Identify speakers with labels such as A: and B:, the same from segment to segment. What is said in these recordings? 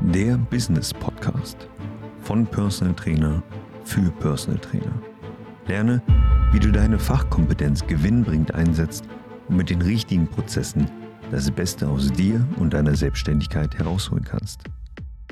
A: Der Business Podcast von Personal Trainer für Personal Trainer. Lerne, wie du deine Fachkompetenz gewinnbringend einsetzt und mit den richtigen Prozessen das Beste aus dir und deiner Selbstständigkeit herausholen kannst.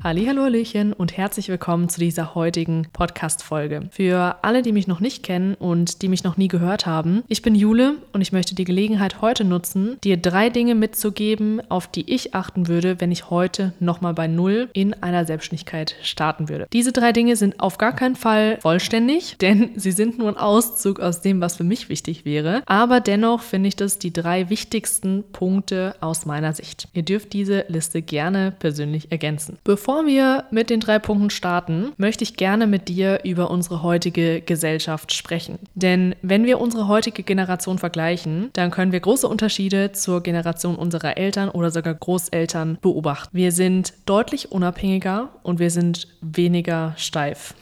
B: Hallo, Hallöchen und herzlich willkommen zu dieser heutigen Podcast-Folge. Für alle, die mich noch nicht kennen und die mich noch nie gehört haben, ich bin Jule und ich möchte die Gelegenheit heute nutzen, dir drei Dinge mitzugeben, auf die ich achten würde, wenn ich heute nochmal bei Null in einer Selbstständigkeit starten würde. Diese drei Dinge sind auf gar keinen Fall vollständig, denn sie sind nur ein Auszug aus dem, was für mich wichtig wäre. Aber dennoch finde ich das die drei wichtigsten Punkte aus meiner Sicht. Ihr dürft diese Liste gerne persönlich ergänzen. Bevor Bevor wir mit den drei Punkten starten, möchte ich gerne mit dir über unsere heutige Gesellschaft sprechen. Denn wenn wir unsere heutige Generation vergleichen, dann können wir große Unterschiede zur Generation unserer Eltern oder sogar Großeltern beobachten. Wir sind deutlich unabhängiger und wir sind weniger steif.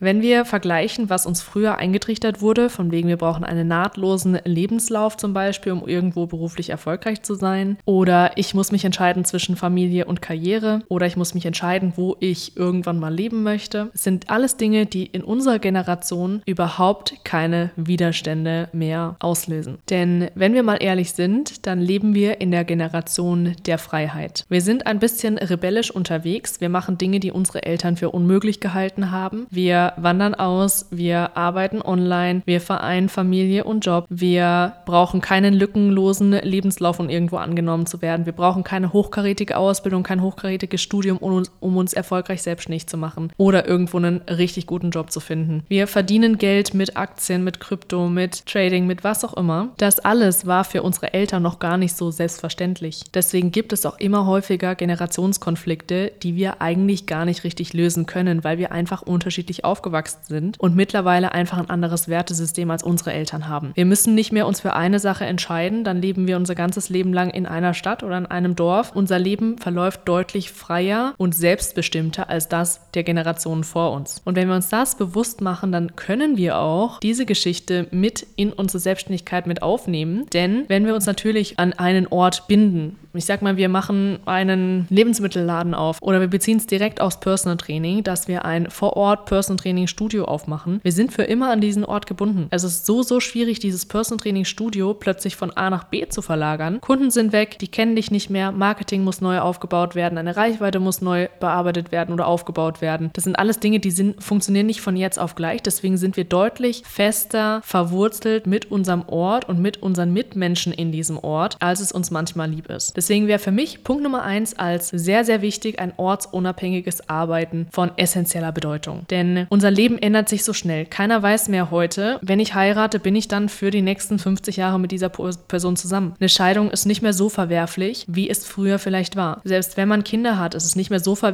B: Wenn wir vergleichen, was uns früher eingetrichtert wurde, von wegen wir brauchen einen nahtlosen Lebenslauf zum Beispiel, um irgendwo beruflich erfolgreich zu sein, oder ich muss mich entscheiden zwischen Familie und Karriere, oder ich muss mich entscheiden, wo ich irgendwann mal leben möchte, sind alles Dinge, die in unserer Generation überhaupt keine Widerstände mehr auslösen. Denn wenn wir mal ehrlich sind, dann leben wir in der Generation der Freiheit. Wir sind ein bisschen rebellisch unterwegs, wir machen Dinge, die unsere Eltern für unmöglich gehalten haben. Wir wandern aus, wir arbeiten online, wir vereinen Familie und Job, wir brauchen keinen lückenlosen Lebenslauf, um irgendwo angenommen zu werden. Wir brauchen keine hochkarätige Ausbildung, kein hochkarätiges Studium, um uns, um uns erfolgreich selbstständig zu machen oder irgendwo einen richtig guten Job zu finden. Wir verdienen Geld mit Aktien, mit Krypto, mit Trading, mit was auch immer. Das alles war für unsere Eltern noch gar nicht so selbstverständlich. Deswegen gibt es auch immer häufiger Generationskonflikte, die wir eigentlich gar nicht richtig lösen können, weil wir einfach unterschiedlich aufgewachsen sind und mittlerweile einfach ein anderes Wertesystem als unsere Eltern haben. Wir müssen nicht mehr uns für eine Sache entscheiden, dann leben wir unser ganzes Leben lang in einer Stadt oder in einem Dorf. Unser Leben verläuft deutlich freier und selbstbestimmter als das der Generationen vor uns. Und wenn wir uns das bewusst machen, dann können wir auch diese Geschichte mit in unsere Selbstständigkeit mit aufnehmen. Denn wenn wir uns natürlich an einen Ort binden, ich sag mal, wir machen einen Lebensmittelladen auf oder wir beziehen es direkt aufs Personal Training, dass wir ein vor Ort Personal Training Studio aufmachen. Wir sind für immer an diesen Ort gebunden. Es ist so, so schwierig, dieses Personal Training Studio plötzlich von A nach B zu verlagern. Kunden sind weg, die kennen dich nicht mehr, Marketing muss neu aufgebaut werden, eine Reichweite muss neu bearbeitet werden oder aufgebaut werden. Das sind alles Dinge, die sind, funktionieren nicht von jetzt auf gleich. Deswegen sind wir deutlich fester verwurzelt mit unserem Ort und mit unseren Mitmenschen in diesem Ort, als es uns manchmal lieb ist. Deswegen wäre für mich Punkt Nummer eins als sehr, sehr wichtig ein ortsunabhängiges Arbeiten von essentieller Bedeutung. Denn unser Leben ändert sich so schnell. Keiner weiß mehr heute, wenn ich heirate, bin ich dann für die nächsten 50 Jahre mit dieser Person zusammen. Eine Scheidung ist nicht mehr so verwerflich, wie es früher vielleicht war. Selbst wenn man Kinder hat, ist es nicht mehr so verwerflich,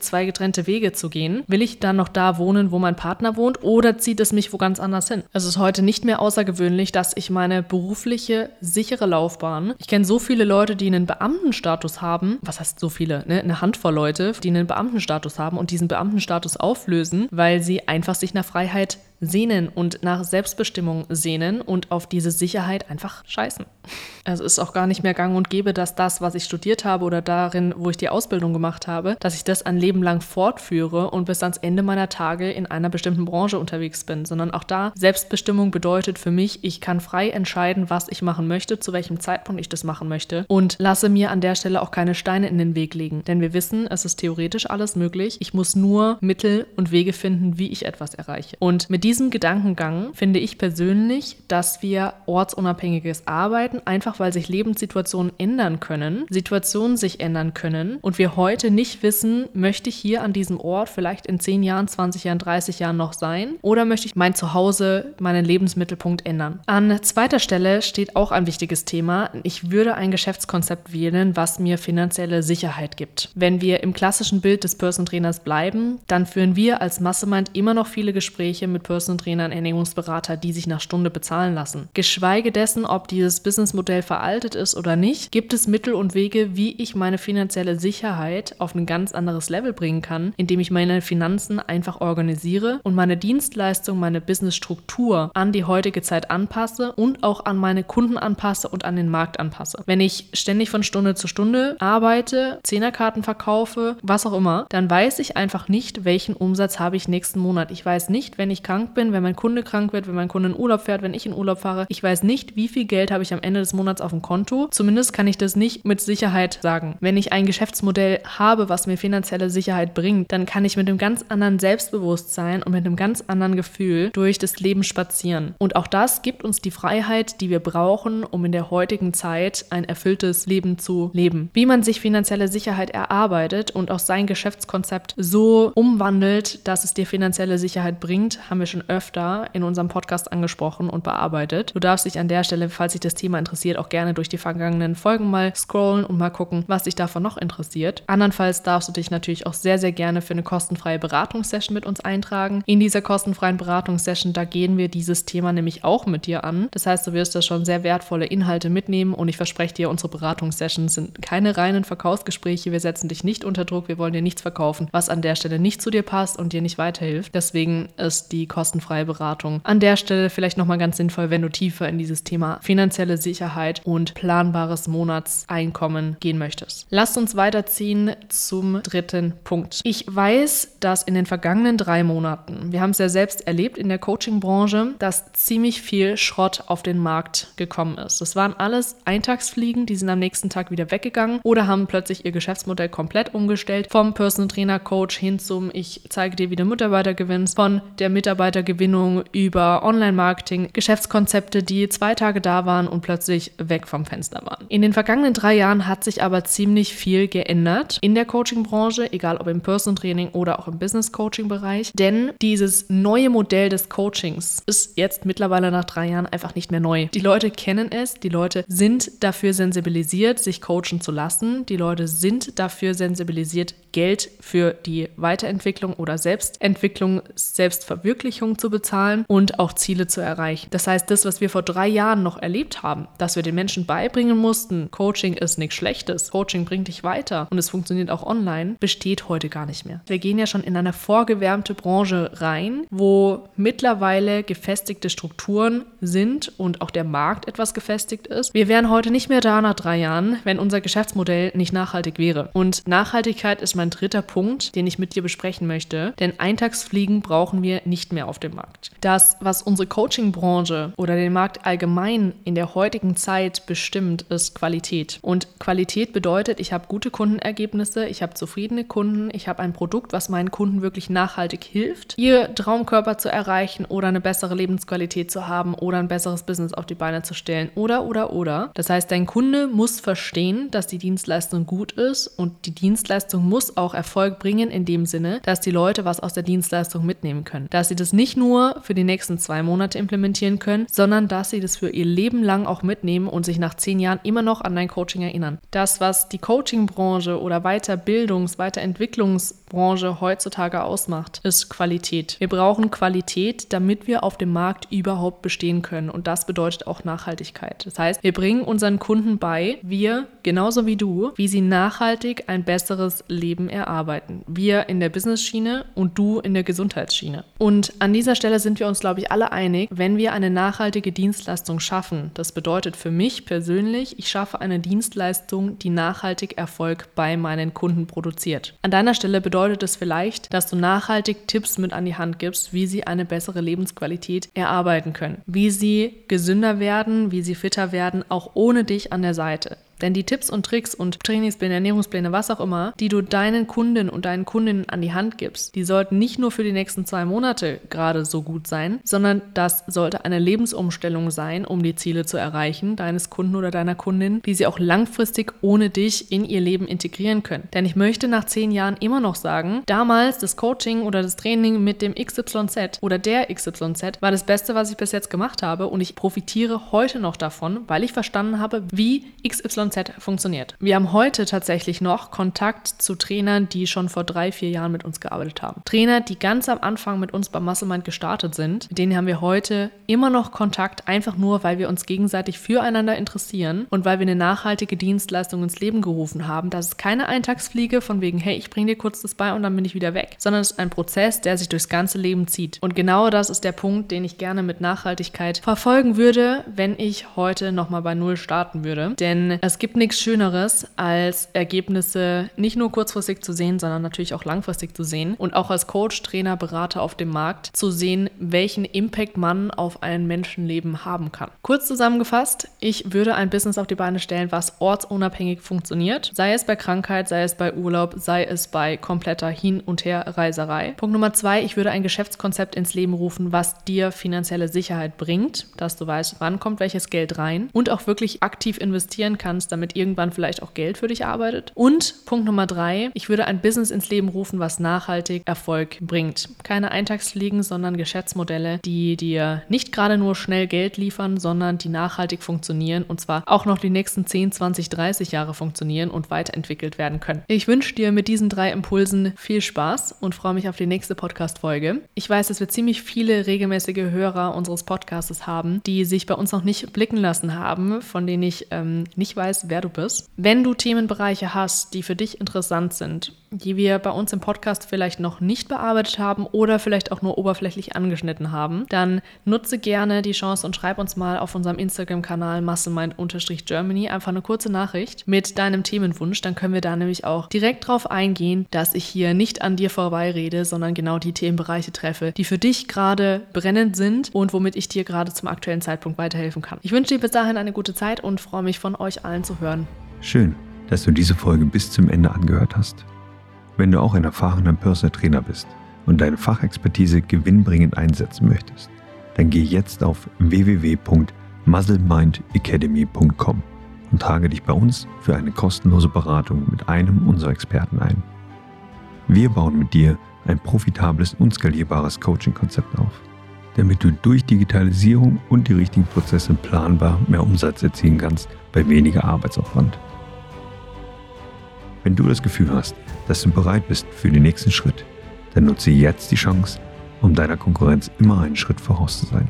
B: zwei getrennte Wege zu gehen. Will ich dann noch da wohnen, wo mein Partner wohnt, oder zieht es mich wo ganz anders hin? Es ist heute nicht mehr außergewöhnlich, dass ich meine berufliche, sichere Laufbahn, ich kenne so viele Leute, die einen Beamtenstatus haben, was heißt so viele, ne? eine Handvoll Leute, die einen Beamtenstatus haben und diesen Beamtenstatus auflösen, weil sie einfach sich nach Freiheit sehnen und nach Selbstbestimmung sehnen und auf diese Sicherheit einfach scheißen. Also ist auch gar nicht mehr gang und gäbe, dass das, was ich studiert habe oder darin, wo ich die Ausbildung gemacht habe, dass ich das ein Leben lang fortführe und bis ans Ende meiner Tage in einer bestimmten Branche unterwegs bin, sondern auch da Selbstbestimmung bedeutet für mich, ich kann frei entscheiden, was ich machen möchte, zu welchem Zeitpunkt ich das machen möchte und lasse mir an der Stelle auch keine Steine in den Weg legen, denn wir wissen, es ist theoretisch alles möglich. Ich muss nur Mittel und Wege finden, wie ich etwas erreiche. Und mit diesem Gedankengang finde ich persönlich, dass wir ortsunabhängiges Arbeiten, einfach weil sich Lebenssituationen ändern können, Situationen sich ändern können und wir heute nicht wissen, möchte ich hier an diesem Ort vielleicht in 10 Jahren, 20 Jahren, 30 Jahren noch sein oder möchte ich mein Zuhause, meinen Lebensmittelpunkt ändern. An zweiter Stelle steht auch ein wichtiges Thema. Ich würde ein Geschäftskonzept wählen, was mir finanzielle Sicherheit gibt. Wenn wir im klassischen Bild des Person Trainers bleiben, dann führen wir als Mastermind immer noch viele Gespräche mit Person Personal Trainer und Ernährungsberater, die sich nach Stunde bezahlen lassen. Geschweige dessen, ob dieses Businessmodell veraltet ist oder nicht, gibt es Mittel und Wege, wie ich meine finanzielle Sicherheit auf ein ganz anderes Level bringen kann, indem ich meine Finanzen einfach organisiere und meine Dienstleistung, meine Businessstruktur an die heutige Zeit anpasse und auch an meine Kunden anpasse und an den Markt anpasse. Wenn ich ständig von Stunde zu Stunde arbeite, Zehnerkarten verkaufe, was auch immer, dann weiß ich einfach nicht, welchen Umsatz habe ich nächsten Monat. Ich weiß nicht, wenn ich krank bin, wenn mein Kunde krank wird, wenn mein Kunde in Urlaub fährt, wenn ich in Urlaub fahre. Ich weiß nicht, wie viel Geld habe ich am Ende des Monats auf dem Konto. Zumindest kann ich das nicht mit Sicherheit sagen. Wenn ich ein Geschäftsmodell habe, was mir finanzielle Sicherheit bringt, dann kann ich mit einem ganz anderen Selbstbewusstsein und mit einem ganz anderen Gefühl durch das Leben spazieren. Und auch das gibt uns die Freiheit, die wir brauchen, um in der heutigen Zeit ein erfülltes Leben zu leben. Wie man sich finanzielle Sicherheit erarbeitet und auch sein Geschäftskonzept so umwandelt, dass es dir finanzielle Sicherheit bringt, haben wir schon öfter in unserem Podcast angesprochen und bearbeitet. Du darfst dich an der Stelle, falls dich das Thema interessiert, auch gerne durch die vergangenen Folgen mal scrollen und mal gucken, was dich davon noch interessiert. Andernfalls darfst du dich natürlich auch sehr, sehr gerne für eine kostenfreie Beratungssession mit uns eintragen. In dieser kostenfreien Beratungssession, da gehen wir dieses Thema nämlich auch mit dir an. Das heißt, du wirst da schon sehr wertvolle Inhalte mitnehmen und ich verspreche dir, unsere Beratungssessions sind keine reinen Verkaufsgespräche. Wir setzen dich nicht unter Druck. Wir wollen dir nichts verkaufen, was an der Stelle nicht zu dir passt und dir nicht weiterhilft. Deswegen ist die kostenfreie Beratung an der Stelle vielleicht nochmal ganz sinnvoll, wenn du tiefer in dieses Thema finanzielle Sicherheit und planbares Monatseinkommen gehen möchtest. Lasst uns weiterziehen zum dritten Punkt. Ich weiß, dass in den vergangenen drei Monaten, wir haben es ja selbst erlebt in der Coaching-Branche, dass ziemlich viel Schrott auf den Markt gekommen ist. Das waren alles Eintagsfliegen, die sind am nächsten Tag wieder weggegangen oder haben plötzlich ihr Geschäftsmodell komplett umgestellt. Vom Personal Trainer Coach hin zum Ich zeige dir, wie du Mitarbeiter gewinnst, von der Mitarbeitergewinnung über Online-Marketing, Geschäftskonzepte, die zwei Tage da waren und plötzlich weg vom Fenster waren. In den vergangenen drei Jahren hat sich aber ziemlich viel geändert in der Coaching-Branche, egal ob im Personal Training oder auch im Business Coaching-Bereich. Denn dieses neue Modell des Coachings ist jetzt mittlerweile nach drei Jahren einfach nicht mehr neu. Die Leute kennen es, die Leute sind dafür sensibilisiert, sich coachen zu lassen. Die Leute sind dafür sensibilisiert, Geld für die Weiterentwicklung oder Selbstentwicklung, Selbstverwirklichung zu bezahlen und auch Ziele zu erreichen. Das heißt, das, was wir vor drei Jahren noch erlebt haben, dass wir den Menschen beibringen mussten, Coaching ist nichts Schlechtes, Coaching bringt dich weiter und es funktioniert auch online, besteht heute gar nicht mehr. Wir gehen ja schon in eine vorgewärmte Branche rein, wo mittlerweile gefestigte Strukturen sind und auch der Markt etwas gefestigt ist. Wir wären heute nicht mehr da nach drei Jahren, wenn unser Geschäftsmodell nicht nachhaltig wäre. Und Nachhaltigkeit ist mein dritter Punkt, den ich mit dir besprechen möchte. Denn Eintagsfliegen brauchen wir nicht mehr auf dem Markt. Das, was unsere Coaching-Branche oder den Markt allgemein in der heutigen Zeit bestimmt, ist Qualität. Und Qualität bedeutet, ich habe gute Kundenergebnisse, ich habe zufriedene Kunden, ich habe ein Produkt, was meinen Kunden wirklich nachhaltig hilft, ihr Traumkörper zu erreichen oder eine bessere Lebensqualität zu haben oder ein besseres Business auf die Beine zu stellen oder, oder, oder. Das heißt, dein Kunde muss verstehen, dass die Dienstleistung gut ist und die Dienstleistung muss muss auch Erfolg bringen in dem Sinne, dass die Leute was aus der Dienstleistung mitnehmen können. Dass sie das nicht nur für die nächsten zwei Monate implementieren können, sondern dass sie das für ihr Leben lang auch mitnehmen und sich nach zehn Jahren immer noch an dein Coaching erinnern. Das, was die Coaching-Branche oder Weiterbildungs-, Weiterentwicklungsbranche heutzutage ausmacht, ist Qualität. Wir brauchen Qualität, damit wir auf dem Markt überhaupt bestehen können. Und das bedeutet auch Nachhaltigkeit. Das heißt, wir bringen unseren Kunden bei, wir, genauso wie du, wie sie nachhaltig ein besseres Leben erarbeiten. Wir in der Business-Schiene und du in der Gesundheitsschiene. Und an dieser Stelle sind wir uns, glaube ich, alle einig, wenn wir eine nachhaltige Dienstleistung schaffen, das bedeutet für mich persönlich, ich schaffe eine Dienstleistung, die nachhaltig Erfolg bei meinen Kunden produziert. An deiner Stelle bedeutet es vielleicht, dass du nachhaltig Tipps mit an die Hand gibst, wie sie eine bessere Lebensqualität erarbeiten können, wie sie gesünder werden, wie sie fitter werden, auch ohne dich an der Seite. Denn die Tipps und Tricks und Trainingspläne, Ernährungspläne, was auch immer, die du deinen Kunden und deinen Kundinnen an die Hand gibst, die sollten nicht nur für die nächsten zwei Monate gerade so gut sein, sondern das sollte eine Lebensumstellung sein, um die Ziele zu erreichen, deines Kunden oder deiner Kundin, die sie auch langfristig ohne dich in ihr Leben integrieren können. Denn ich möchte nach zehn Jahren immer noch sagen, damals das Coaching oder das Training mit dem XYZ oder der XYZ war das Beste, was ich bis jetzt gemacht habe und ich profitiere heute noch davon, weil ich verstanden habe, wie XYZ XYZ funktioniert. Wir haben heute tatsächlich noch Kontakt zu Trainern, die schon vor drei, vier Jahren mit uns gearbeitet haben. Trainer, die ganz am Anfang mit uns bei Musclemind gestartet sind, mit denen haben wir heute immer noch Kontakt, einfach nur, weil wir uns gegenseitig füreinander interessieren und weil wir eine nachhaltige Dienstleistung ins Leben gerufen haben. Das ist keine Eintagsfliege von wegen, hey, ich bringe dir kurz das bei und dann bin ich wieder weg, sondern es ist ein Prozess, der sich durchs ganze Leben zieht. Und genau das ist der Punkt, den ich gerne mit Nachhaltigkeit verfolgen würde, wenn ich heute nochmal bei Null starten würde. Denn es gibt nichts Schöneres, als Ergebnisse nicht nur kurzfristig zu sehen, sondern natürlich auch langfristig zu sehen und auch als Coach, Trainer, Berater auf dem Markt zu sehen, welchen Impact man auf ein Menschenleben haben kann. Kurz zusammengefasst, ich würde ein Business auf die Beine stellen, was ortsunabhängig funktioniert, sei es bei Krankheit, sei es bei Urlaub, sei es bei kompletter Hin- und Herreiserei. Punkt Nummer zwei, ich würde ein Geschäftskonzept ins Leben rufen, was dir finanzielle Sicherheit bringt, dass du weißt, wann kommt welches Geld rein und auch wirklich aktiv investieren kannst, damit irgendwann vielleicht auch Geld für dich arbeitet. Und Punkt Nummer drei, ich würde ein Business ins Leben rufen, was nachhaltig Erfolg bringt. Keine Eintagsfliegen, sondern Geschäftsmodelle, die dir nicht gerade nur schnell Geld liefern, sondern die nachhaltig funktionieren und zwar auch noch die nächsten 10, 20, 30 Jahre funktionieren und weiterentwickelt werden können. Ich wünsche dir mit diesen drei Impulsen viel Spaß und freue mich auf die nächste Podcast-Folge. Ich weiß, dass wir ziemlich viele regelmäßige Hörer unseres Podcasts haben, die sich bei uns noch nicht blicken lassen haben, von denen ich ähm, nicht weiß, wer du bist. Wenn du Themenbereiche hast, die für dich interessant sind, die wir bei uns im Podcast vielleicht noch nicht bearbeitet haben oder vielleicht auch nur oberflächlich angeschnitten haben, dann nutze gerne die Chance und schreib uns mal auf unserem Instagram-Kanal musclemind-germany einfach eine kurze Nachricht mit deinem Themenwunsch. Dann können wir da nämlich auch direkt drauf eingehen, dass ich hier nicht an dir vorbeirede, sondern genau die Themenbereiche treffe, die für dich gerade brennend sind und womit ich dir gerade zum aktuellen Zeitpunkt weiterhelfen kann. Ich wünsche dir bis dahin eine gute Zeit und freue mich von euch allen zu hören.
A: Schön, dass du diese Folge bis zum Ende angehört hast. Wenn du auch ein erfahrener Personal Trainer bist und deine Fachexpertise gewinnbringend einsetzen möchtest, dann geh jetzt auf www.muzzlemindacademy.com und trage dich bei uns für eine kostenlose Beratung mit einem unserer Experten ein. Wir bauen mit dir ein profitables und skalierbares Coaching-Konzept auf, damit du durch Digitalisierung und die richtigen Prozesse planbar mehr Umsatz erzielen kannst bei weniger Arbeitsaufwand. Wenn du das Gefühl hast, dass du bereit bist für den nächsten Schritt, dann nutze jetzt die Chance, um deiner Konkurrenz immer einen Schritt voraus zu sein.